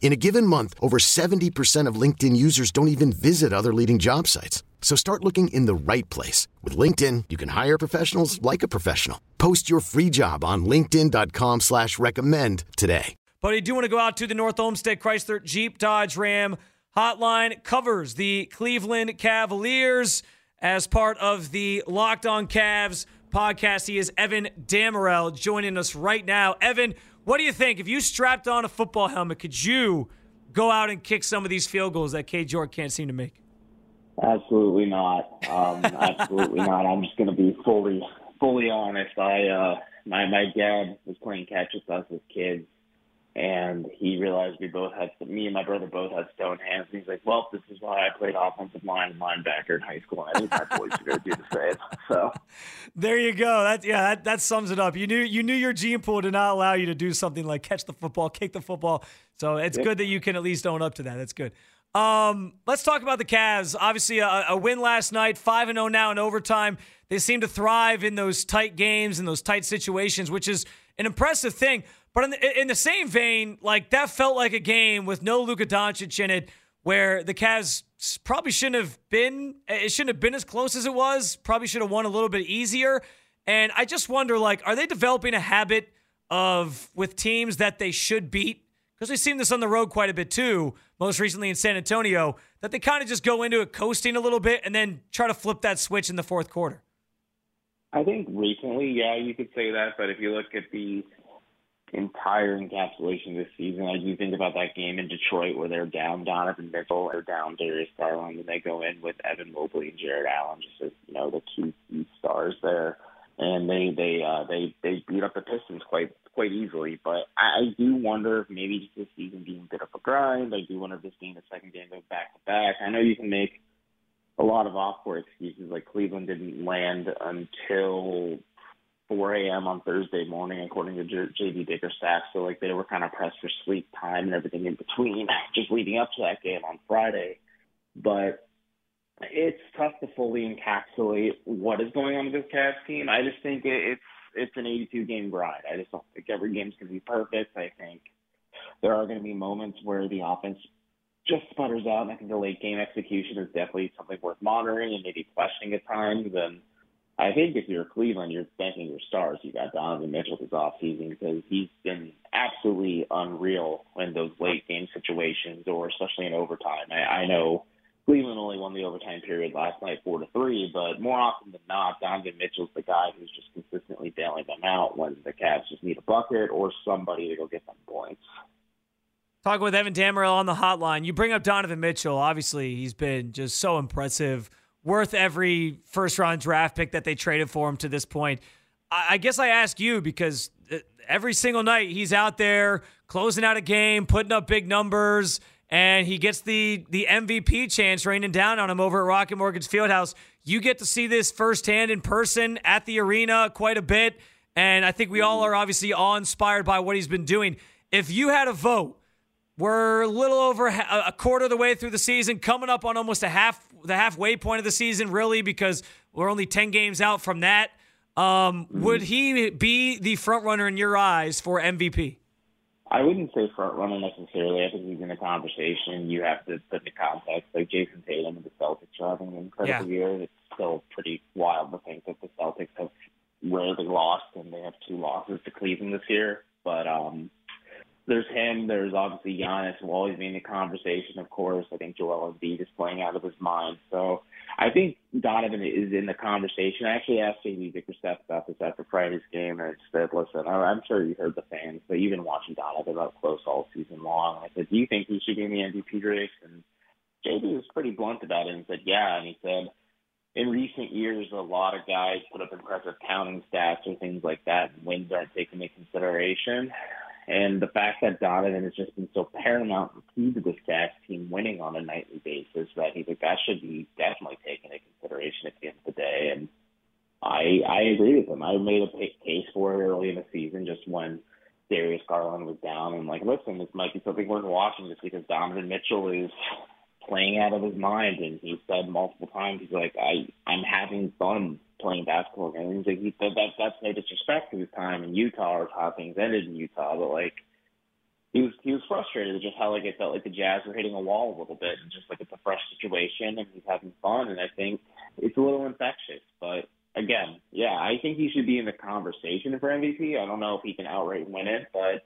In a given month, over 70% of LinkedIn users don't even visit other leading job sites. So start looking in the right place. With LinkedIn, you can hire professionals like a professional. Post your free job on linkedin.com slash recommend today. But I do want to go out to the North Olmsted Chrysler Jeep Dodge Ram hotline. Covers the Cleveland Cavaliers as part of the Locked On Cavs podcast. He is Evan Dammarell joining us right now. Evan, what do you think? If you strapped on a football helmet, could you go out and kick some of these field goals that Cade York can't seem to make? Absolutely not. Um, absolutely not. I'm just going to be fully, fully honest. I, uh, my, my dad was playing catch with us as kids, and he realized we both had, me and my brother both had stone hands. And he's like, "Well, this is why I played offensive line and linebacker in high school." And I think my boys to do the same. So, there you go. That yeah, that, that sums it up. You knew you knew your gene pool did not allow you to do something like catch the football, kick the football. So it's good that you can at least own up to that. That's good. Um, let's talk about the Cavs. Obviously, a, a win last night, five and zero now in overtime. They seem to thrive in those tight games and those tight situations, which is an impressive thing. But in the, in the same vein, like that felt like a game with no Luka Doncic in it, where the Cavs probably shouldn't have been. Eh, it shouldn't have been as close as it was. Probably should have won a little bit easier. And I just wonder, like, are they developing a habit of with teams that they should beat? Because we've seen this on the road quite a bit too. Most recently in San Antonio, that they kind of just go into it coasting a little bit and then try to flip that switch in the fourth quarter. I think recently, yeah, you could say that. But if you look at the entire encapsulation this season. I do think about that game in Detroit where they're down Donovan Mitchell, they're down Darius Garland, and they go in with Evan Mobley and Jarrett Allen, just as you know the two stars there, and they they uh, they they beat up the Pistons quite quite easily. But I, I do wonder if maybe just this season being a bit of a grind. I do wonder if this being the second game going back to back. I know you can make a lot of off-court excuses, like Cleveland didn't land until 4 a.m. on Thursday morning, according to J.D. Bickerstaff. So like they were kind of pressed for sleep time and everything in between, just leading up to that game on Friday. But it's tough to fully encapsulate what is going on with this Cavs team. I just think it's it's an 82 game grind. I just don't think every game's going to be perfect. I think there are going to be moments where the offense just sputters out, and I think the late game execution is definitely something worth monitoring and maybe questioning at times. And I think if you're Cleveland, you're thanking your stars. You got Donovan Mitchell this offseason because he's been absolutely unreal in those late game situations, or especially in overtime. I, I know Cleveland only won the overtime period last night, four to three, but more often than not, Donovan Mitchell's the guy who's just consistently bailing them out when the Cavs just need a bucket or somebody to go get them points. Talking with Evan Dammarell on the hotline. You bring up Donovan Mitchell. Obviously, he's been just so impressive worth every first round draft pick that they traded for him to this point. I, guess I ask you because uh, every single night he's out there closing out a game, putting up big numbers, and he gets the the MVP chance raining down on him over at Rocket Mortgage Fieldhouse. You get to see this firsthand in person at the arena quite a bit, and I think we all are obviously awe inspired by what he's been doing. If you had a vote we're a little over a quarter of the way through the season, coming up on almost a half the halfway point of the season, really, because we're only ten games out from that. Um. Would he be the front runner in your eyes for MVP? I wouldn't say front runner necessarily. I think he's in a conversation. You have to put into context. Like Jayson Tatum and the Celtics are having an incredible yeah. year. It's still pretty wild to think that the Celtics have rarely lost, and they have two losses to Cleveland this year. But um, there's him. There's obviously Giannis will always be in the conversation, of course. I think Joel Embiid is playing out of his mind. So I think Donovan is in the conversation. I actually asked JB Bickerstaff about this after Friday's game, and said, listen, I'm sure you heard the fans, but you've been watching Donovan up close all season long. I said, do you think he should be in the MVP race? And JB was pretty blunt about it and said, yeah. And he said, in recent years, a lot of guys put up impressive counting stats or things like that, and wins aren't taken into consideration. And the fact that Donovan has just been so paramount and key to this Cavs team winning on a nightly basis that he think that should be definitely taken into consideration at the end of the day. And I I agree with him. I made a case for it early in the season, just when Darius Garland was down, and like, listen, this might be something worth watching, just because Donovan Mitchell is playing out of his mind, and he said multiple times, he's like, I I'm having fun playing basketball games. Like he said that that's no disrespect to his time in Utah or how things ended in Utah, but like he was he was frustrated with just how like it felt like the Jazz were hitting a wall a little bit and just like it's a fresh situation and he's having fun and I think it's a little infectious. But again, yeah, I think he should be in the conversation for MVP. I don't know if he can outright win it, but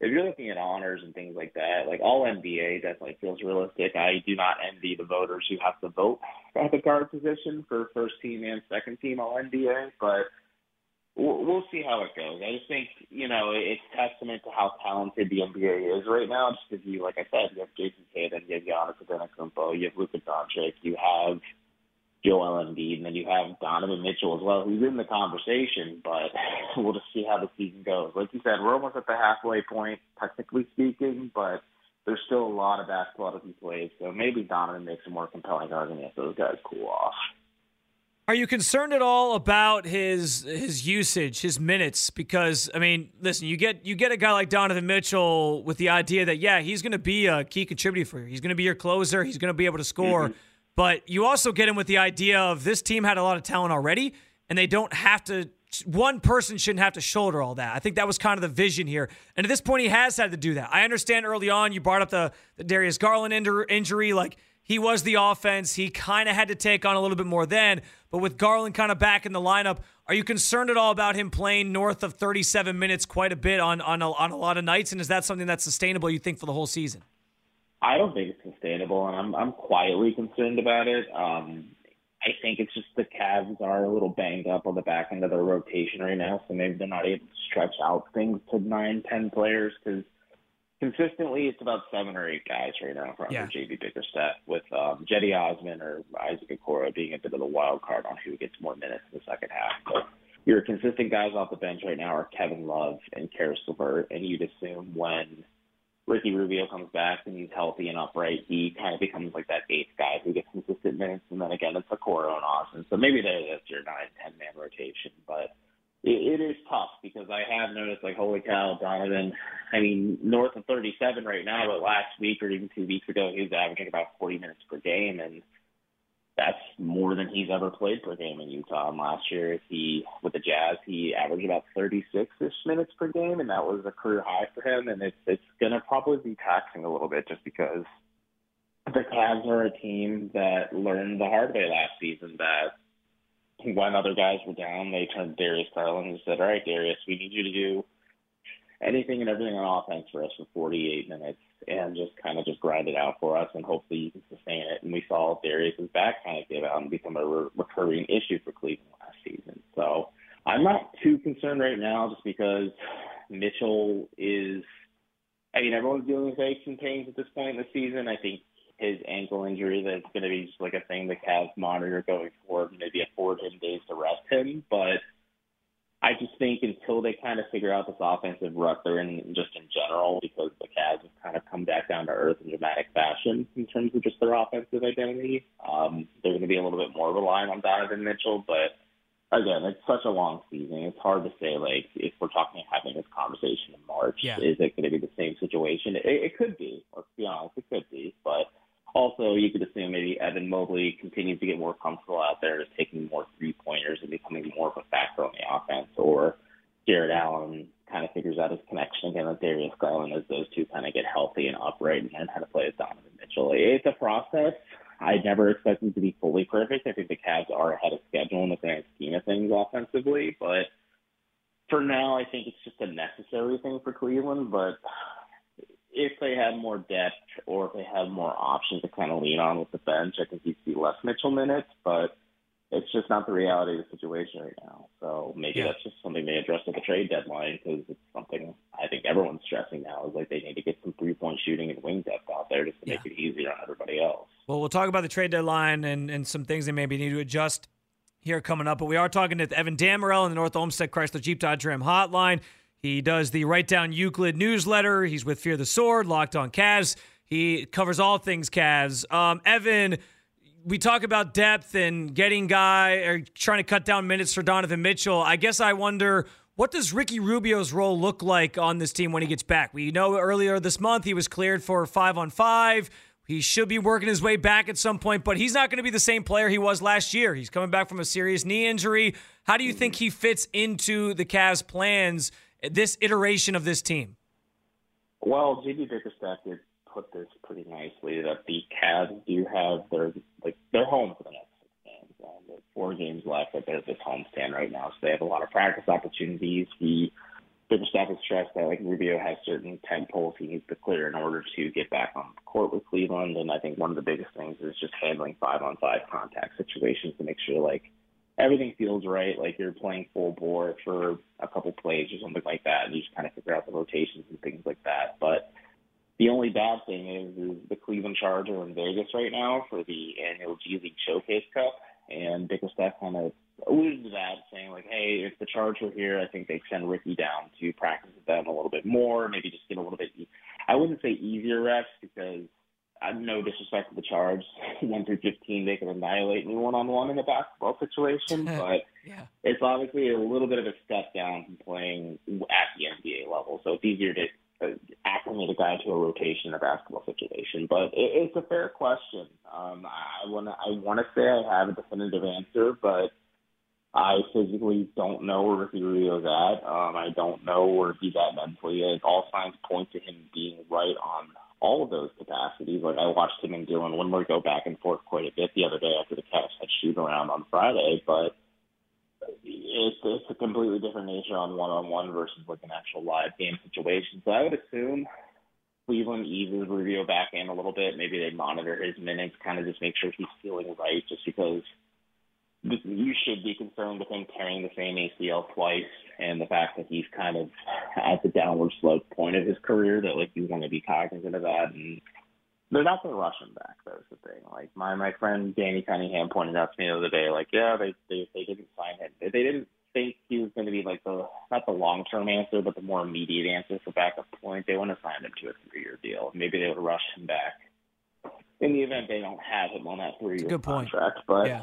if you're looking at honors and things like that, like all NBA definitely feels realistic. I do not envy the voters who have to vote at the guard position for first team and second team all NBA, but we'll, see how it goes. I just think, you know, it's testament to how talented the NBA is right now. Just because you, like I said, you have Jayson Tatum, you have Giannis Antetokounmpo, you have Luka Doncic, you have Joel Embiid, and then you have Donovan Mitchell as well, who's in the conversation, but we'll just see how the season goes. Like you said, we're almost at the halfway point, technically speaking, but there's still a lot of basketball to be played, so maybe Donovan makes a more compelling argument if those guys cool off. Are you concerned at all about his his usage, his minutes? Because I mean, listen, you get you get a guy like Donovan Mitchell with the idea that yeah, he's going to be a key contributor for you. He's going to be your closer. He's going to be able to score. Mm-hmm. But you also get him with the idea of this team had a lot of talent already, and they don't have to. One person shouldn't have to shoulder all that. I think that was kind of the vision here. And at this point, he has had to do that. I understand early on you brought up the, the Darius Garland injury. Like he was the offense. He kind of had to take on a little bit more then. But with Garland kind of back in the lineup, are you concerned at all about him playing north of 37 minutes quite a bit on on a, on a lot of nights? And is that something that's sustainable? You think for the whole season? I don't think it's sustainable, and I'm I'm quietly concerned about it. Um, I think it's just the Cavs are a little banged up on the back end of their rotation right now, so maybe they're not able to stretch out things to nine, ten players because consistently it's about seven or eight guys right now from yeah. JB Bickerstaff, with um, Cedi Osman or Isaac Okoro being a bit of the wild card on who gets more minutes in the second half. But your consistent guys off the bench right now are Kevin Love and Caris LeVert, and you'd assume when – Ricky Rubio comes back and he's healthy and upright, he kind of becomes like that eighth guy who gets consistent minutes. And then again, it's Okoro and Osman. So maybe that's your nine, ten man rotation. But it, it is tough because I have noticed, like, holy cow, Donovan, I mean, north of 37 right now, but last week or even two weeks ago, he was averaging about 40 minutes per game. And that's more than he's ever played per game in Utah. And last year, he with the Jazz, he averaged about 36ish minutes per game, and that was a career high for him. And it's it's to probably be taxing a little bit just because the Cavs are a team that learned the hard way last season that when other guys were down, they turned Darius Garland and said, "All right, Darius, we need you to do anything and everything on offense for us for 48 minutes and just kind of just grind it out for us and hopefully you can sustain it. And we saw Darius's back kind of give out and become a re- recurring issue for Cleveland last season. So I'm not too concerned right now just because Mitchell is, I mean, everyone's dealing with aches and pains at this point in the season. I think his ankle injury that's going to be just like a thing the Cavs monitor going forward, maybe afford him days to rest him. But I just think until they kind of figure out this offensive rut they're in, just in general, because the Cavs have kind of come back down to earth in dramatic fashion in terms of just their offensive identity. Um, they're going to be a little bit more reliant on Donovan Mitchell, but again, it's such a long season. It's hard to say like if we're talking having this conversation in March, yeah. is it going to be the same situation? It, it could be. Let's be honest, it could be, but also, you could assume maybe Evan Mobley continues to get more comfortable out there, just taking more three pointers and becoming more of a factor on the offense, or Jarrett Allen kind of figures out his connection again with Darius Garland as those two kind of get healthy and upright and learn how to play with Donovan Mitchell. It's a process. I never expected to be fully perfect. I think the Cavs are ahead of schedule in the grand scheme of things offensively, but for now, I think it's just a necessary thing for Cleveland. But if they had more depth or if they had more options to kind of lean on with the bench, I think you'd see less Mitchell minutes. But it's just not the reality of the situation right now. So maybe yeah. that's just something they address at the trade deadline because it's something I think everyone's stressing now is like they need to get some three point shooting and wing depth out there just to yeah. make it easier on everybody else. Well, we'll talk about the trade deadline and, and some things they maybe need to adjust here coming up. But we are talking to Evan Dammarell in the North Olmsted Chrysler Jeep Dodge Ram hotline. He does the Right Down Euclid newsletter. He's with Fear the Sword, Locked on Cavs. He covers all things Cavs. Um, Evan, we talk about depth and getting guy or trying to cut down minutes for Donovan Mitchell. I guess I wonder what does Ricky Rubio's role look like on this team when he gets back? We know earlier this month he was cleared for five on five. He should be working his way back at some point, but he's not going to be the same player he was last year. He's coming back from a serious knee injury. How do you think he fits into the Cavs' plans, this iteration of this team? Well, JB Bickerstaff did put this pretty nicely that the Cavs do have their like their home for the next six games. Um, there's four games left, but there's this homestand right now, so they have a lot of practice opportunities. He Bickerstaff has stressed that like Rubio has certain tent poles he needs to clear in order to get back on court with Cleveland, and I think one of the biggest things is just handling five on five contact situations to make sure like everything feels right, like you're playing full bore for a couple plays or something like that, and you just kind of figure out the rotations and things like that. But the only bad thing is, is the Cleveland Charger in Vegas right now for the annual G League Showcase Cup, and Bickerstaff kind of alluded to that, saying like, "Hey, if the Charge were here, I think they'd send Ricky down to practice with them a little bit more, maybe just get a little bit. I wouldn't say easier reps because I no disrespect to the Charge, one through fifteen, they can annihilate me one on one in a basketball situation, but yeah. it's obviously a little bit of a step down from playing at the NBA level. So it's easier to uh, acclimate a guy to a rotation in a basketball situation. But it, it's a fair question. Um, I want to I want to say I have a definitive answer, but I physically don't know where Ricky Rubio's at. Um, I don't know where he's at mentally. Like, all signs point to him being right on all of those capacities. Like I watched him and Dylan Windler go back and forth quite a bit the other day after the Cavs had shoot around on Friday, but it's it's a completely different nature on one on one versus like an actual live game situation. So I would assume Cleveland eases Rubio back in a little bit. Maybe they monitor his minutes, kind of just make sure he's feeling right, just because you should be concerned with him carrying the same ACL twice, and the fact that he's kind of at the downward slope point of his career. That like you want to be cognizant of that, and they're not going to rush him back. That's the thing. Like my my friend Danny Cunningham pointed out to me the other day, like yeah, they they they didn't sign him. They didn't think he was going to be like the not the long term answer, but the more immediate answer for backup point. They want to sign him to a three year deal. Maybe they would rush him back in the event they don't have him on that three year contract. But yeah.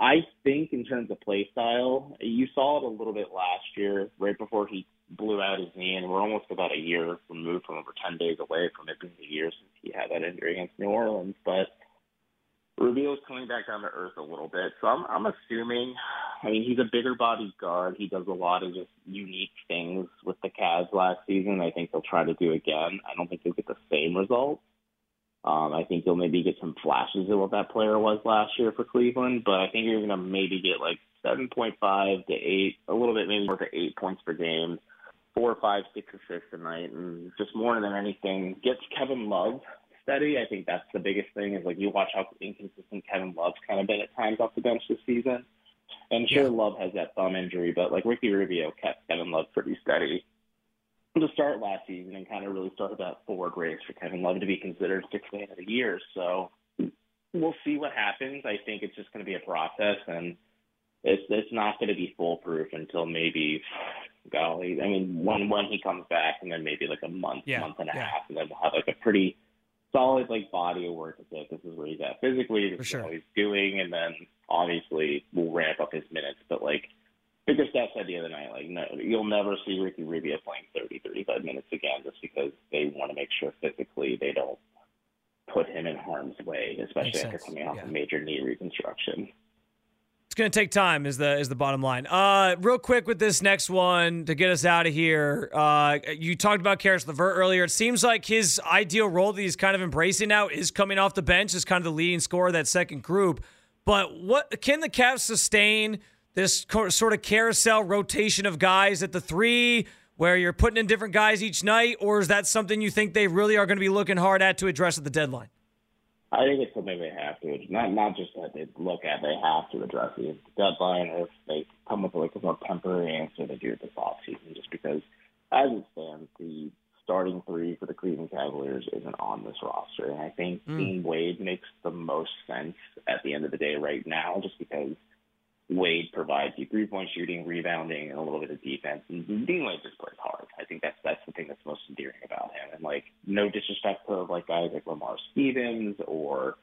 I think in terms of play style, you saw it a little bit last year, right before he blew out his knee, and we're almost about a year removed from over 10 days away from it being a year since he had that injury against New Orleans. But Rubio's coming back down to earth a little bit, so I'm, I'm assuming. I mean, he's a bigger body guard. He does a lot of just unique things with the Cavs last season. I think he'll try to do again. I don't think he'll get the same results um, I think you'll maybe get some flashes of what that player was last year for Cleveland, but I think you're going to maybe get like 7.5 to 8, a little bit maybe more to 8 points per game, four or five, six assists a night, and just more than anything, gets Kevin Love steady. I think that's the biggest thing is like you watch how inconsistent Kevin Love's kind of been at times off the bench this season. And sure, yeah. Love has that thumb injury, but like Ricky Rubio kept Kevin Love pretty steady to start last season and kind of really started that forward race for Kevin Love to be considered sixth man of the year. So we'll see what happens. I think it's just going to be a process, and it's it's not going to be foolproof until maybe, golly, I mean, when when he comes back, and then maybe like a month, yeah, month and a yeah. half, and then we'll have like a pretty solid like body of work to say this is where he's at physically, this is what he's doing, and then obviously we'll ramp up his minutes, but like Bickerstaff said the other night, like, no, you'll never see Ricky Rubio playing 30, 35 minutes again just because they want to make sure physically they don't put him in harm's way, especially after coming off yeah. a major knee reconstruction. It's going to take time, is the is the bottom line. Uh, real quick with this next one to get us out of here. Uh, you talked about Caris LeVert earlier. It seems like his ideal role that he's kind of embracing now is coming off the bench as kind of the leading scorer of that second group. But what can the Cavs sustain – this sort of carousel rotation of guys at the three where you're putting in different guys each night, or is that something you think they really are going to be looking hard at to address at the deadline? I think it's something they have to. Not not just that they look at, they have to address the deadline, or if they come up with like a more temporary answer, they do it this offseason. Just because, as it stands, the starting three for the Cleveland Cavaliers isn't on this roster, and I think mm. Dean Wade makes the most sense at the end of the day right now, just because Wade provides you three point shooting, rebounding, and a little bit of defense. And mm-hmm. Dean Wade just plays hard. I think that's that's the thing that's most endearing about him. And like, no disrespect to like guys like Lamar Stevens or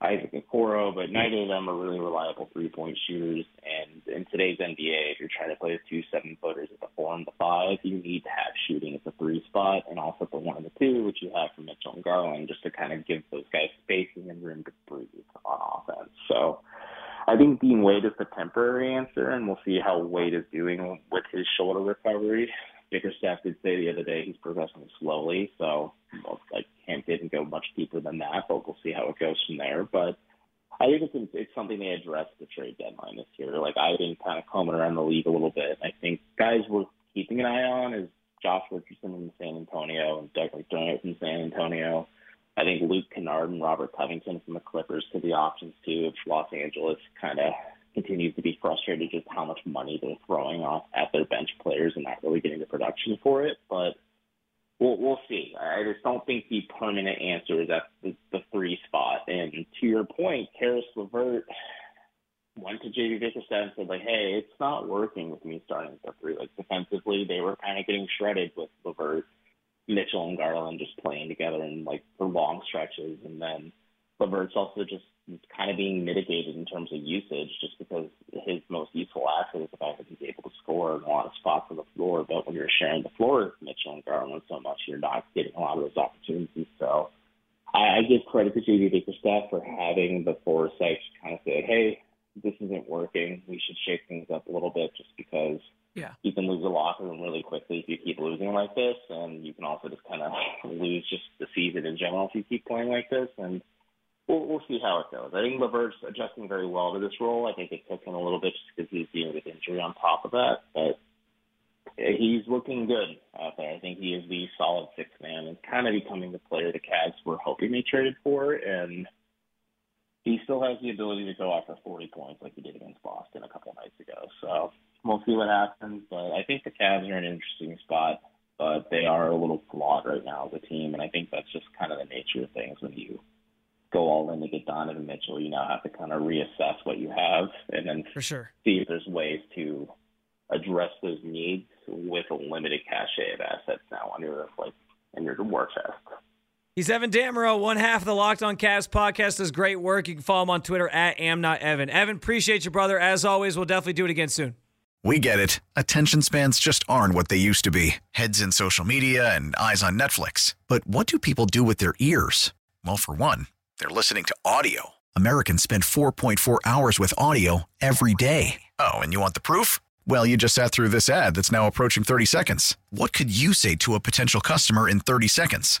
Isaac Okoro, but neither of them are really reliable three point shooters. And in today's NBA, if you're trying to play with two seven footers at the four and the five, you need to have shooting at the three spot and also at the one and the two, which you have from Mitchell and Garland, just to kind of give those guys spacing and room to breathe on offense. So I think Dean Wade is the temporary answer, and we'll see how Wade is doing with his shoulder recovery. Bickerstaff did say the other day he's progressing slowly, so well, like Camp didn't go much deeper than that, but we'll see how it goes from there. But I think it's it's something they addressed the trade deadline this year. Like I've been kind of combing around the league a little bit. I think guys we're keeping an eye on is Josh Richardson in San Antonio and Doug McDermott from San Antonio. I think Luke Kennard and Robert Covington from the Clippers could be options too if Los Angeles kind of continues to be frustrated just how much money they're throwing off at their bench players and not really getting the production for it. But we'll we'll see. I just don't think the permanent answer is at the, the three spot. And to your point, Caris LeVert went to JB Bickerstaff and said like, "Hey, it's not working with me starting at the three. Like defensively, they were kind of getting shredded with LeVert." Mitchell and Garland just playing together and like for long stretches, and then LeVert's also just kind of being mitigated in terms of usage, just because his most useful asset is the fact that he's able to score in a lot of spots on the floor. But when you're sharing the floor with Mitchell and Garland so much, you're not getting a lot of those opportunities. So I, I give credit to JB Bickerstaff for having the foresight to kind of say, hey, this isn't working. We should shake things up a little bit just because yeah. You can lose the locker room really quickly if you keep losing like this, and you can also just kind of lose just the season in general if you keep playing like this. And we'll, we'll see how it goes. I think LeVert's adjusting very well to this role. I think it took him a little bit just because he's dealing with injury on top of that, but he's looking good out there. I think he is the solid sixth man and kind of becoming the player the Cavs were hoping they traded for, and he still has the ability to go after 40 points like he did against Boston a couple nights ago. So we'll see what happens. But I think the Cavs are in an interesting spot, but they are a little flawed right now as a team, and I think that's just kind of the nature of things when you go all in to get Donovan Mitchell. You now have to kind of reassess what you have and then for sure see if there's ways to address those needs with a limited cachet of assets now on your like in your war chest. He's Evan Dammarell, one half of the Locked On Cavs podcast. Does great work. You can follow him on Twitter at amnotevan. Evan, appreciate you, brother. As always, we'll definitely do it again soon. We get it. Attention spans just aren't what they used to be. Heads in social media and eyes on Netflix. But what do people do with their ears? Well, for one, they're listening to audio. Americans spend 4.4 hours with audio every day. Oh, and you want the proof? Well, you just sat through this ad that's now approaching 30 seconds. What could you say to a potential customer in 30 seconds?